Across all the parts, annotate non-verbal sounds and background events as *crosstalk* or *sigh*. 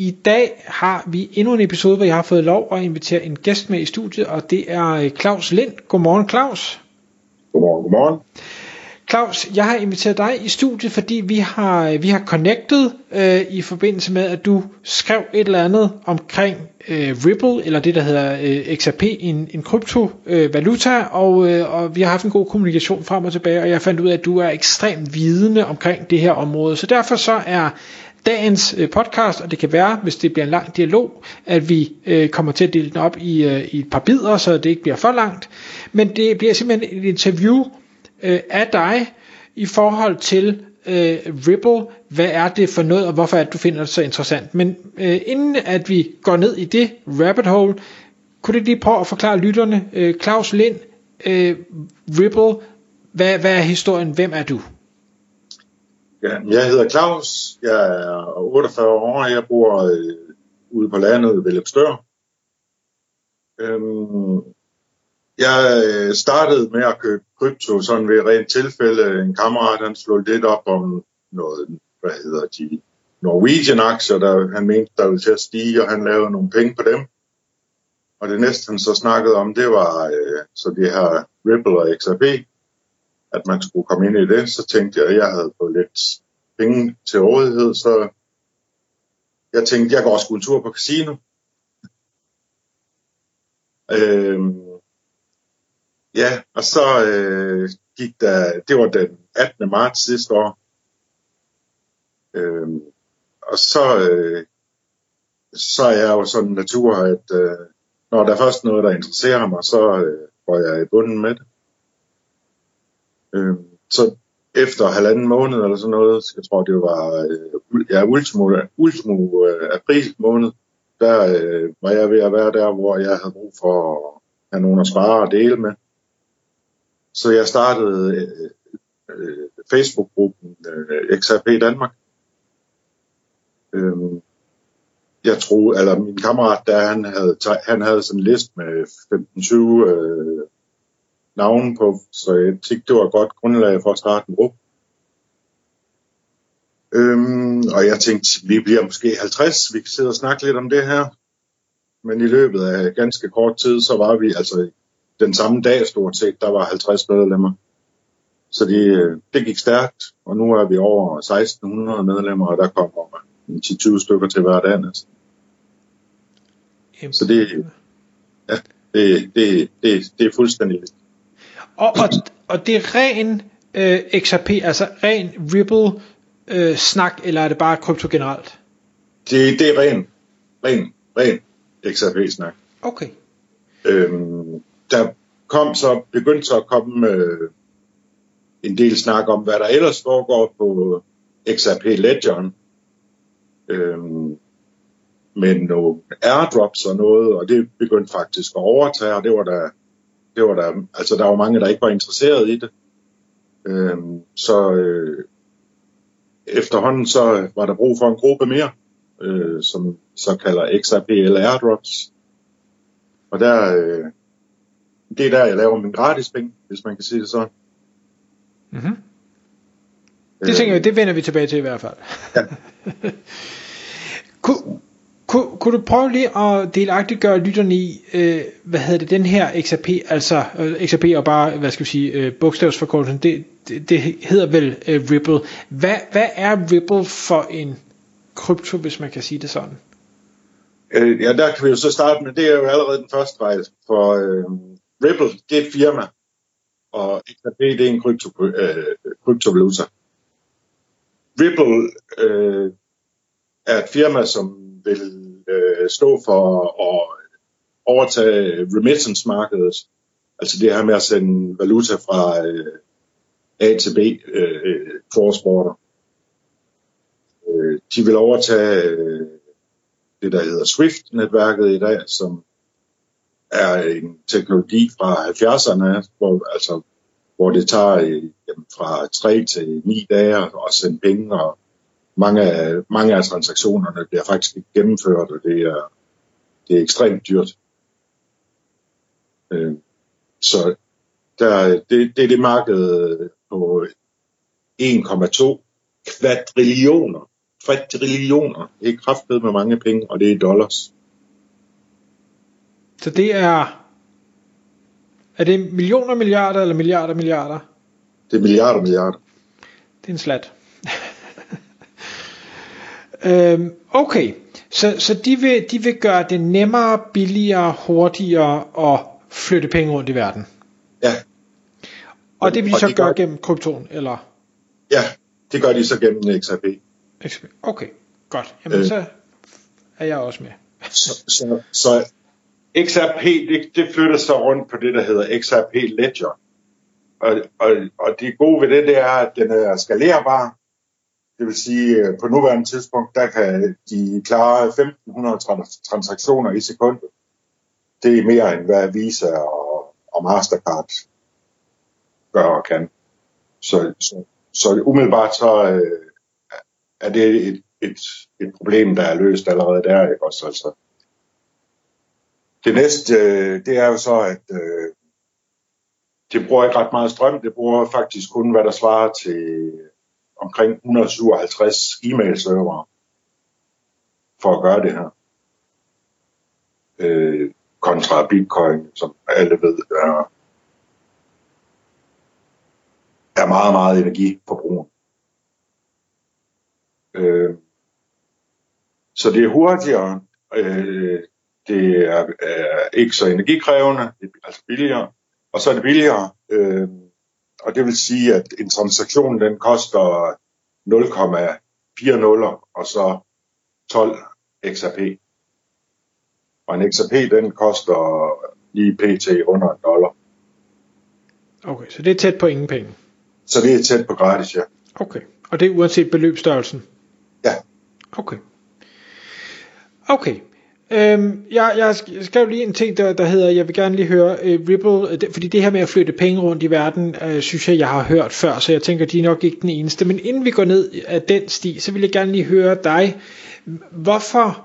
I dag har vi endnu en episode, hvor jeg har fået lov at invitere en gæst med i studiet, og det er øh, Claus Lind. Godmorgen Claus. Godmorgen, godmorgen. Claus, jeg har inviteret dig i studiet, fordi vi har, vi har connected øh, i forbindelse med, at du skrev et eller andet omkring øh, Ripple, eller det der hedder øh, XRP, en, en kryptovaluta, øh, og, øh, og vi har haft en god kommunikation frem og tilbage, og jeg fandt ud af, at du er ekstremt vidende omkring det her område. Så derfor så er dagens øh, podcast, og det kan være, hvis det bliver en lang dialog, at vi øh, kommer til at dele den op i, øh, i et par bidder, så det ikke bliver for langt. Men det bliver simpelthen et interview øh, af dig i forhold til øh, Ripple. Hvad er det for noget, og hvorfor er det, du finder det så interessant? Men øh, inden at vi går ned i det rabbit hole, kunne du lige prøve at forklare lytterne, øh, Claus Lind, øh, Ripple, hvad, hvad er historien, hvem er du? Ja, jeg hedder Claus, jeg er 48 år, jeg bor øh, ude på landet ved Lepstør. Øhm, jeg øh, startede med at købe krypto sådan ved rent tilfælde. En kammerat han slog lidt op om noget, hvad hedder de, Norwegian aktier, der han mente, der ville til at stige, og han lavede nogle penge på dem. Og det næste han så snakkede om, det var øh, så det her Ripple og XRP at man skulle komme ind i det, så tænkte jeg, at jeg havde fået lidt penge til rådighed, så jeg tænkte, jeg går også en tur på casino. Øhm, ja, og så øh, gik der, det var den 18. marts sidste år. Øhm, og så, øh, så er jeg jo sådan en natur, at øh, når der er først noget, der interesserer mig, så øh, går jeg i bunden med det. Øh, så efter halvanden måned eller sådan noget, jeg tror det var øh, ja, ultimo, ultimo øh, april måned, der øh, var jeg ved at være der, hvor jeg havde brug for at have nogen at spare og dele med. Så jeg startede øh, øh, Facebook-gruppen øh, XRP Danmark. Øh, jeg tror, eller min kammerat der, han havde, han havde sådan en liste med 15-20 øh, navne på, så jeg tænkte, det var et godt grundlag for at starte en gruppe. Øhm, og jeg tænkte, vi bliver måske 50, vi kan sidde og snakke lidt om det her. Men i løbet af ganske kort tid, så var vi altså den samme dag stort set, der var 50 medlemmer. Så det, det gik stærkt, og nu er vi over 1600 medlemmer, og der kommer 10-20 stykker til hver dag næsten. Så det, ja, det, det, det, det er fuldstændig og, og, og det er ren øh, XRP, altså ren Ripple øh, snak, eller er det bare krypto generelt? Det, det er ren, ren, ren XRP snak. Okay. Øhm, der kom så, begyndte så at komme øh, en del snak om, hvad der ellers foregår på XRP Ledgeren. Øhm, men nogle airdrops og noget, og det begyndte faktisk at overtage, og det var der det var der, altså der var mange, der ikke var interesseret i det. Øhm, så øh, efterhånden så var der brug for en gruppe mere, øh, som så kalder XRPL Airdrops. Og der, øh, det er der, jeg laver min gratis penge, hvis man kan sige det sådan. Mm-hmm. Det tænker jeg, det vender vi tilbage til i hvert fald. Ja. *laughs* kunne, kunne, kunne du prøve lige at delagtigt gøre lytterne i, øh, hvad hedder det, den her XRP, altså øh, XRP og bare, hvad skal vi sige, øh, bogstavsforkortelsen, det, det, det hedder vel øh, Ripple. Hvad, hvad er Ripple for en krypto, hvis man kan sige det sådan? Øh, ja, der kan vi jo så starte med, det er jo allerede den første vej, for øh, Ripple, det er et firma, og XRP, det er en krypto, øh, kryptovaluta. Ripple øh, er et firma, som vil øh, stå for at overtage remittance-markedet, altså det her med at sende valuta fra øh, A til B øh, øh forsporter. Øh, de vil overtage øh, det, der hedder SWIFT-netværket i dag, som er en teknologi fra 70'erne, hvor, altså, hvor det tager øh, jamen, fra 3 til 9 dage at sende penge, og mange af, mange af transaktionerne bliver faktisk ikke gennemført, og det er, det er ekstremt dyrt. Øh, så der, det, det er det marked på 1,2 kvadrillioner. Kvadrillioner. Det er kraftet med mange penge, og det er dollars. Så det er... Er det millioner milliarder, eller milliarder milliarder? Det er milliarder milliarder. Det er en slat. Øhm, okay, så, så de, vil, de vil gøre det nemmere, billigere, hurtigere at flytte penge rundt i verden? Ja. Og det vil de så de gøre gør... gennem kryptoen, eller? Ja, det gør de så gennem XRP. Okay, godt. Jamen øh, så er jeg også med. *laughs* Så, så, så XRP, det, det flytter sig rundt på det, der hedder XRP Ledger. Og, og, og det gode ved det, det er, at den er skalerbar. Det vil sige, at på nuværende tidspunkt, der kan de klare 1500 transaktioner i sekundet. Det er mere end hvad Visa og, og Mastercard gør og kan. Så, så, så umiddelbart så øh, er det et, et, et problem, der er løst allerede der. Ikke? Også, altså, det næste, øh, det er jo så, at øh, det bruger ikke ret meget strøm. Det bruger faktisk kun, hvad der svarer til omkring 157 e-mail-servere for at gøre det her. Øh, kontra Bitcoin, som alle ved er, er meget, meget energiforbrugende. Øh, så det er hurtigere. Øh, det er, er ikke så energikrævende, det er altså billigere, og så er det billigere, øh, og det vil sige, at en transaktion den koster 0,4 nuller, og så 12 XRP. Og en XRP den koster lige pt. under en dollar. Okay, så det er tæt på ingen penge? Så det er tæt på gratis, ja. Okay, og det er uanset beløbsstørrelsen? Ja. Okay. Okay, Øhm, jeg, jeg skrev lige en ting, der, der hedder, jeg vil gerne lige høre øh, Ripple, uh, det, fordi det her med at flytte penge rundt i verden, øh, synes jeg, jeg har hørt før, så jeg tænker, de er nok ikke den eneste. Men inden vi går ned af den sti, så vil jeg gerne lige høre dig, hvorfor,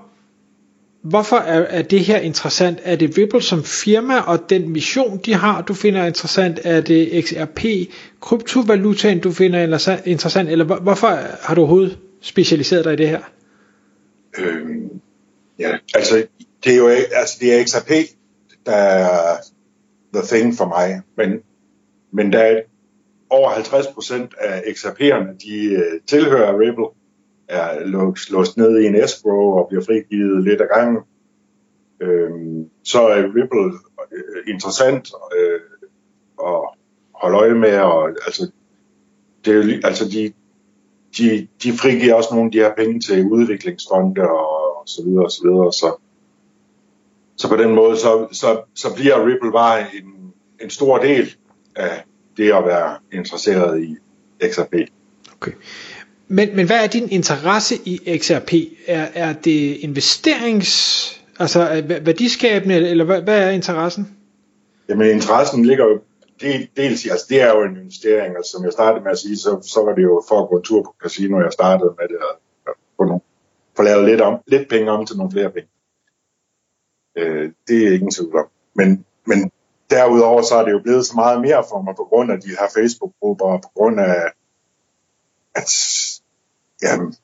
hvorfor er, er det her interessant? Er det Ripple som firma og den mission, de har, du finder interessant? Er det XRP, kryptovalutaen, du finder interessant? Eller hvorfor har du overhovedet specialiseret dig i det her? Øhm Ja, altså det er jo altså, det er XRP, der er the thing for mig, men, men der er over 50 procent af XRP'erne, de uh, tilhører Ripple, er låst, låst ned i en escrow og bliver frigivet lidt af gangen. Øhm, så er Ripple øh, interessant øh, at holde øje med, og altså, det er, altså de, de, de frigiver også nogle af de her penge til udviklingsfonde og og så videre og så videre. Så, så på den måde, så, så, så bliver Ripple bare en, en stor del af det at være interesseret i XRP. Okay. Men, men hvad er din interesse i XRP? Er, er det investerings, altså værdiskabende, eller hvad, hvad er interessen? Jamen interessen ligger jo det, dels, altså det er jo en investering, altså som jeg startede med at sige, så, så var det jo for at gå en tur på casino, jeg startede med det, og få nogle få lavet lidt, om, lidt penge om til nogle flere penge. Øh, det er ingen tvivl om. Men, men derudover så er det jo blevet så meget mere for mig på grund af de her Facebook-grupper og på grund af, at jamen,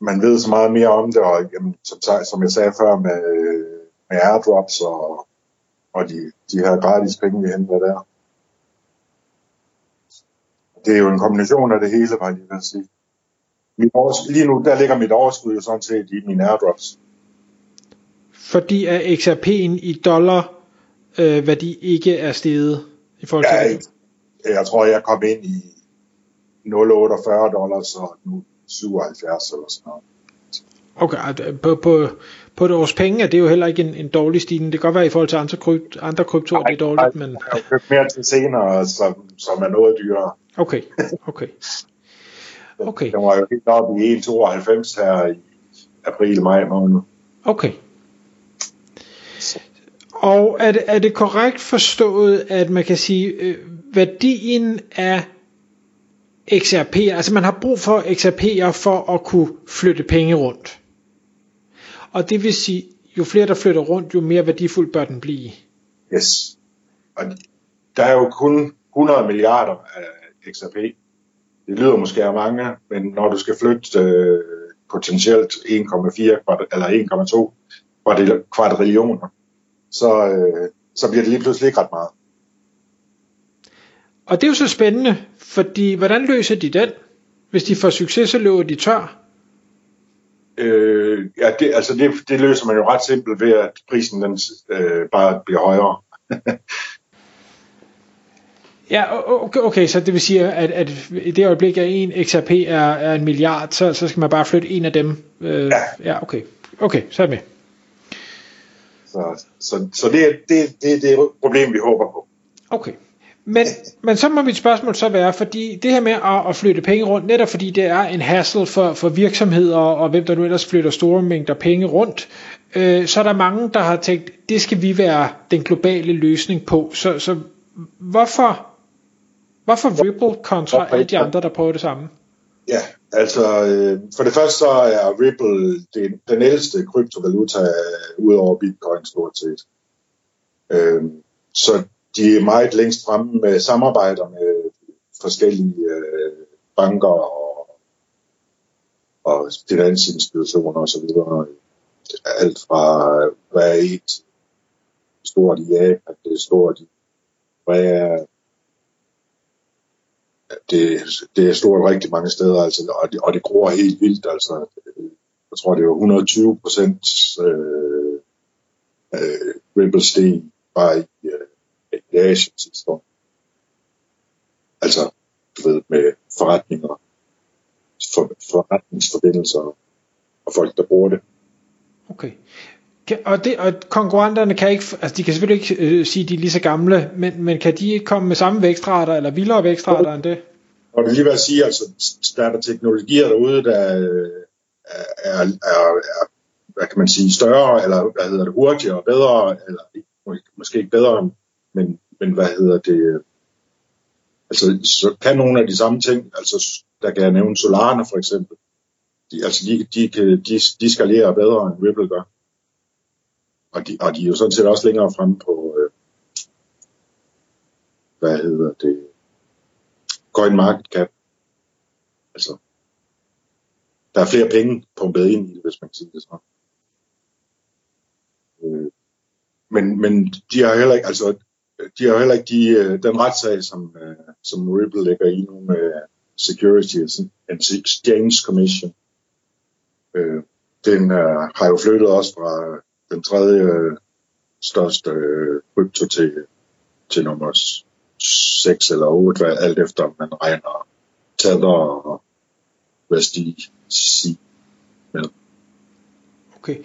man ved så meget mere om det, og jamen, som, som jeg sagde før med, med airdrops og, og de, de her gratis penge, vi henter der. Det er jo en kombination af det hele, var jeg lige vil sige. Mit lige nu, der ligger mit overskud jo sådan set i mine airdrops. Fordi er XRP'en i dollar øh, værdi ikke er steget i forhold til ja, det? Jeg tror, jeg kom ind i 0,48 dollars og nu 77 eller sådan noget. Okay, på, på, på et års penge er det jo heller ikke en, en dårlig stigning. Det kan godt være i forhold til andre, krypt, andre kryptoer, det er dårligt, men... Jeg har købt mere til senere, som, som er noget dyrere. Okay, okay. *laughs* Okay. Den var jo helt oppe i 1,92 her i april-maj måned. Okay. Og er det, er det korrekt forstået, at man kan sige, øh, værdien af XRP, altså man har brug for XRP'er for at kunne flytte penge rundt. Og det vil sige, jo flere der flytter rundt, jo mere værdifuld bør den blive. Yes. Og der er jo kun 100 milliarder af XRP. Det lyder måske af mange, men når du skal flytte øh, potentielt 1,4 eller 1,2 kvadrillioner, så, øh, så bliver det lige pludselig ikke ret meget. Og det er jo så spændende, fordi hvordan løser de den? Hvis de får succes, så løber de tør. Øh, ja, det, altså det, det løser man jo ret simpelt ved, at prisen den, øh, bare bliver højere. *laughs* ja, okay, okay, så det vil sige, at, at i det øjeblik, at en XRP er, er en milliard, så, så skal man bare flytte en af dem. Øh, ja. ja, okay. Okay, så er jeg med. Så, så, så det, er, det, det, det er et problem, vi håber på. Okay. Men, men så må mit spørgsmål så være, fordi det her med at, at flytte penge rundt, netop fordi det er en hassle for, for virksomheder og hvem der nu ellers flytter store mængder penge rundt, øh, så er der mange, der har tænkt, det skal vi være den globale løsning på. Så, så hvorfor, hvorfor Ripple kontra alle de andre, der prøver det samme? Ja, altså øh, for det første så er Ripple den, den ældste kryptovaluta ud over Bitcoin stort set. Øh, så de er meget længst fremme med samarbejder med forskellige øh, banker og, og finansinstitutioner osv. Alt fra hvad er et stort i Japan, det er stort i hvad er det, det er stort rigtig mange steder, altså, og, det, og det gror helt vildt. Altså, jeg tror, det var 120 procent øh, øh, Ripple sten bare i, øh, i Asien sidste år. Altså, du ved, med forretninger, for, forretningsforbindelser og folk, der bruger det. Okay. Og, det, og konkurrenterne kan ikke, altså de kan selvfølgelig ikke øh, sige, at de er lige så gamle, men, men kan de ikke komme med samme vækstrater, eller vildere vækstrater end det? Og det lige vil sige, altså, der er der teknologier derude, der øh, er, er, er, hvad kan man sige, større, eller hvad hedder det, hurtigere og bedre, eller måske ikke bedre, men, men hvad hedder det, øh, altså så kan nogle af de samme ting, altså der kan jeg nævne Solana for eksempel, de, altså de, de, de, de skalerer bedre end Ripple gør. Og de, og de er jo sådan set også længere fremme på, øh, hvad hedder det, coin market cap. Altså, der er flere penge pumpet ind i det, hvis man kan sige det sådan. Øh, men, men de har heller ikke, altså, de har heller ikke de, øh, den retssag, som, øh, som Ripple lægger i nu med Securities and Exchange Commission. Øh, den øh, har jo flyttet også fra den tredje øh, største øh, krypto til, til nummer 6 eller 8, alt efter om man regner Tether og hvad sige med. Okay.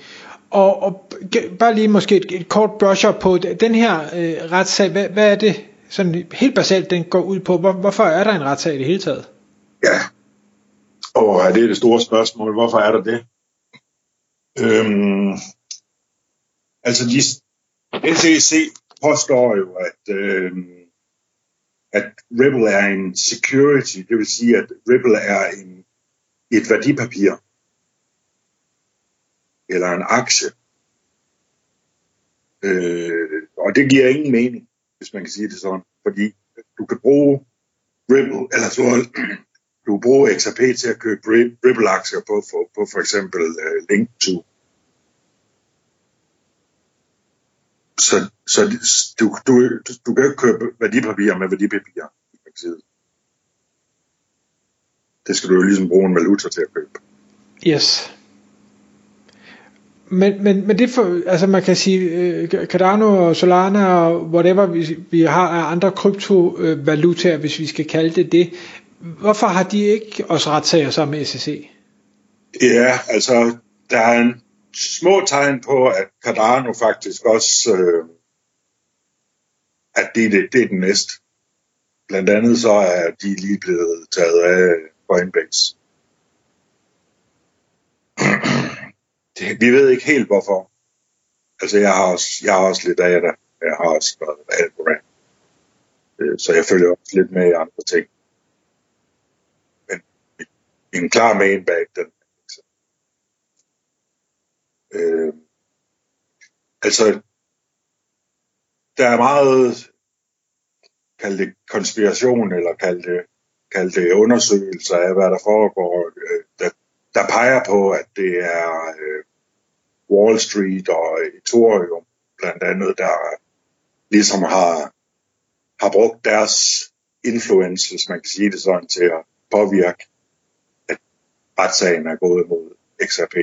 Og, og bare lige måske et, et kort brush up på den her øh, retssag. Hvad, hvad er det sådan helt basalt, den går ud på? Hvor, hvorfor er der en retssag i det hele taget? Ja, og er det det store spørgsmål. Hvorfor er der det? Øhm, altså, de, SEC påstår jo, at, øh, at Ripple er en security, det vil sige, at Ripple er en, et værdipapir, eller en aktie. Øh, og det giver ingen mening, hvis man kan sige det sådan, fordi du kan bruge Ripple, eller så, *clears throat* du kan bruge XRP til at købe Ripple-aktier på, på, på for eksempel øh, uh, Link2. Så, så du, du, du kan ikke købe værdipapirer med værdipapirer. Det skal du jo ligesom bruge en valuta til at købe. Yes. Men, men, men det for, altså man kan sige, øh, Cardano og Solana og whatever vi, vi har af andre kryptovalutaer, hvis vi skal kalde det det, hvorfor har de ikke også retssager sammen med SEC? Ja, altså der er en små tegn på, at Cardano faktisk også, øh, at det, det, det er den næste. Blandt andet så er de lige blevet taget af Coinbase. Det, vi ved ikke helt hvorfor. altså jeg har også, jeg har også lidt af det. Jeg har også været Algorand. Øh, så jeg følger også lidt med i andre ting. Men en klar main bag, den øh, altså der er meget kald det konspiration eller kald det, kald det undersøgelser af, hvad der foregår, øh, der, der peger på, at det er øh, Wall Street og Ethereum blandt andet, der ligesom har, har brugt deres influence, hvis man kan sige det sådan, til at påvirke, at retssagen er gået mod XRP.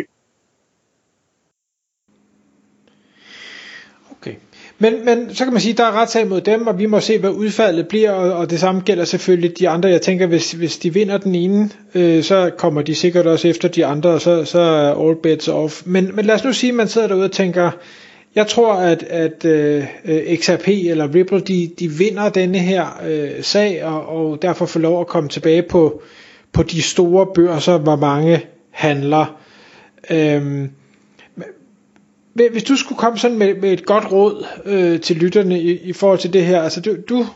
Men, men så kan man sige, at der er retssag mod dem, og vi må se, hvad udfaldet bliver, og, og det samme gælder selvfølgelig de andre. Jeg tænker, hvis, hvis de vinder den ene, øh, så kommer de sikkert også efter de andre, og så, så er all bets off. Men, men lad os nu sige, at man sidder derude og tænker, jeg tror, at, at øh, XRP eller Ripple, de, de vinder denne her øh, sag, og, og derfor får lov at komme tilbage på, på de store børser, hvor mange handler. Øh, hvis du skulle komme sådan med, med et godt råd øh, til lytterne i, i forhold til det her, altså du, du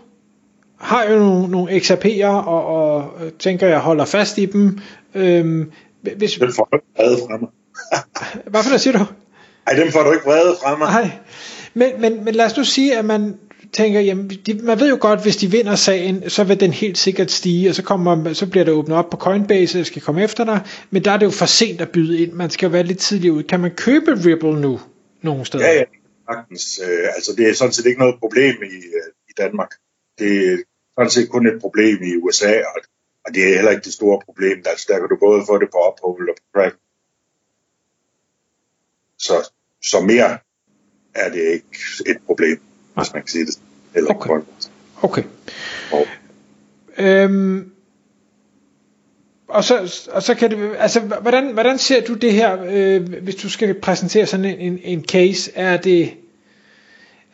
har jo nogle, nogle XRP'er, og, og tænker jeg holder fast i dem. Øhm, hvis... Den får du ikke vrede fra mig. Hvad for det siger du? Nej, dem får du ikke vrede fra mig. Nej, men, men, men lad os nu sige, at man tænker, jamen, de, man ved jo godt, hvis de vinder sagen, så vil den helt sikkert stige, og så, kommer, så bliver det åbnet op på Coinbase, og skal komme efter dig, men der er det jo for sent at byde ind, man skal jo være lidt tidligere ud. Kan man købe Ripple nu, nogle steder? Ja, ja, sagtens. Øh, altså, det er sådan set ikke noget problem i, øh, i Danmark. Det er sådan set kun et problem i USA, og, og det er heller ikke det store problem. Altså, der kan du både få det på uphold og på crack. Så, så mere er det ikke et problem, hvis man kan sige det. Eller okay. Okay. Og. Øhm, og så, og så kan det, altså, hvordan, hvordan ser du det her, øh, hvis du skal præsentere sådan en, en, en case, er det,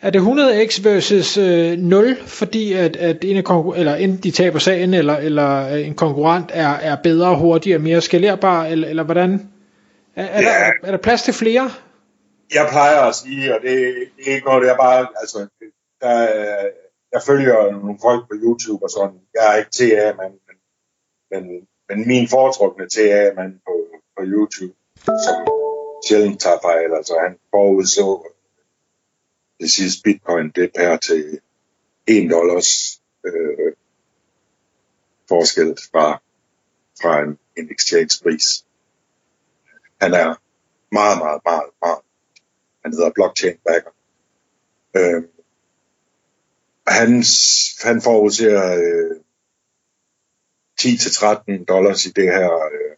er det 100x versus øh, 0, fordi at, at en af eller enten de taber sagen, eller, eller en konkurrent er, er bedre, hurtigere, mere skalerbar, eller, eller hvordan? Er, er, ja. der, er der plads til flere? Jeg plejer at sige, og det, det er ikke noget, det bare, altså, der, jeg følger nogle folk på YouTube og sådan. Jeg er ikke TA-mand, men, men, men min foretrukne TA-mand på, på YouTube, som sjældent tager fejl, altså han forudså det sidste bitcoin, det per til 1 dollars øh, forskel fra, fra en, en exchange pris. Han er meget, meget, meget, meget. Han hedder blockchain backer. Øhm, øh, hans, han forudser øh, 10-13 dollars i det her øh,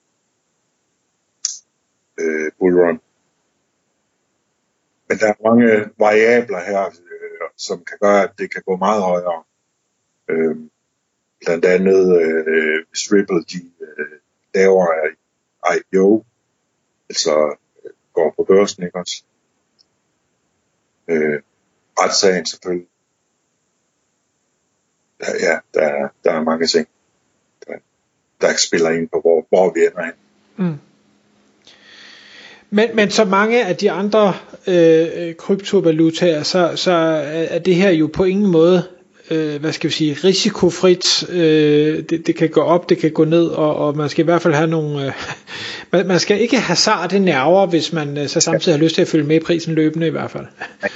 øh, bullrun. Men der er mange variabler her, øh, som kan gøre, at det kan gå meget højere. Øh, blandt andet, øh, hvis Ripple de, øh, laver IPO, altså øh, går på børsen, ikke også? Øh, retssagen selvfølgelig ja, der, der er mange ting, der, der spiller ind på, hvor, hvor vi ender hen. Mm. Men, men så mange af de andre øh, øh kryptovalutaer, så, så er det her jo på ingen måde, øh, hvad skal vi sige, risikofrit. Øh, det, det kan gå op, det kan gå ned, og, og man skal i hvert fald have nogle... Øh, *laughs* man, man skal ikke have sarte nerver, hvis man øh, så samtidig har lyst til at følge med i prisen løbende i hvert fald. Nej,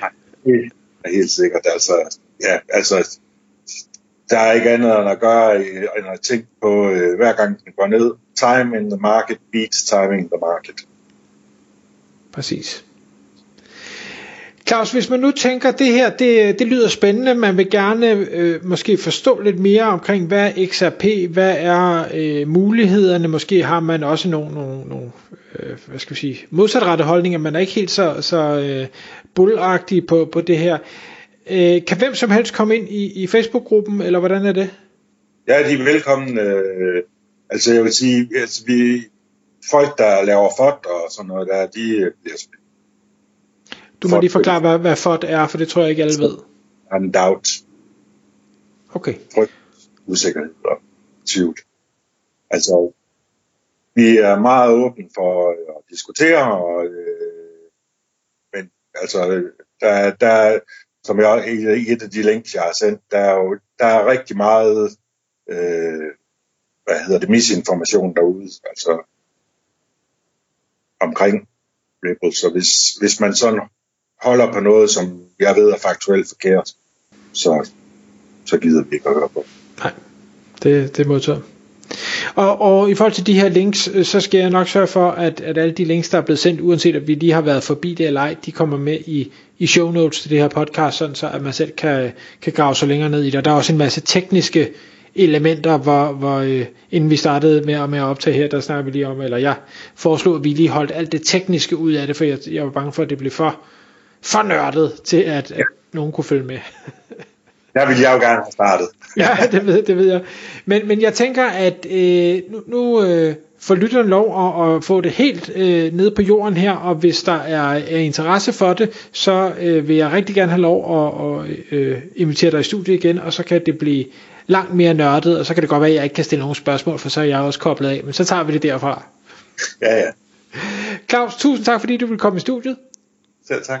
*laughs* Nej det er helt sikkert. Altså, ja, altså, der er ikke andet end at gøre, end at tænke på, øh, hver gang den går ned, time in the market beats timing in the market. Præcis. Claus, hvis man nu tænker, det her, det, det lyder spændende, man vil gerne øh, måske forstå lidt mere omkring, hvad er XRP, hvad er øh, mulighederne, måske har man også nogle, nogle, nogle øh, hvad skal vi sige, modsatrettede holdninger, man er ikke helt så, så øh, bullagtig på, på det her. Øh, kan hvem som helst komme ind i, i Facebook-gruppen, eller hvordan er det? Ja, de er velkommen. Øh, altså jeg vil sige, altså, vi, folk der laver FOD og sådan noget der, de øh, bliver. Du må lige forklare, hvad, hvad FOD er, for det tror jeg ikke alle ved. Undoubt. Okay. Frygt, usikkerhed og tvivl. Altså, vi er meget åbne for at diskutere, og øh, Altså, der, der, som jeg i et af de links, jeg har sendt, der er jo der er rigtig meget, øh, hvad hedder det, misinformation derude, altså omkring Ripple. Så hvis, hvis man sådan holder på noget, som jeg ved er faktuelt forkert, så, så gider vi ikke at høre på. Nej, det, det er modtaget. Og, og i forhold til de her links, øh, så skal jeg nok sørge for, at, at alle de links, der er blevet sendt, uanset at vi lige har været forbi det eller ej, de kommer med i, i show notes til det her podcast, sådan så at man selv kan, kan grave sig længere ned i det. Og der er også en masse tekniske elementer, hvor, hvor øh, inden vi startede med, med at optage her, der snakker vi lige om, eller jeg foreslog, at vi lige holdt alt det tekniske ud af det, for jeg, jeg var bange for, at det blev for, for nørdet til, at, at nogen kunne følge med. *laughs* Der ville jeg jo gerne have startet. *laughs* ja, det ved, det ved jeg. Men, men jeg tænker, at øh, nu, nu øh, får lytteren lov at, at få det helt øh, ned på jorden her, og hvis der er, er interesse for det, så øh, vil jeg rigtig gerne have lov at, at øh, invitere dig i studiet igen, og så kan det blive langt mere nørdet, og så kan det godt være, at jeg ikke kan stille nogen spørgsmål, for så er jeg også koblet af, men så tager vi det derfra. Ja, ja. *laughs* Claus, tusind tak, fordi du vil komme i studiet. Selv tak.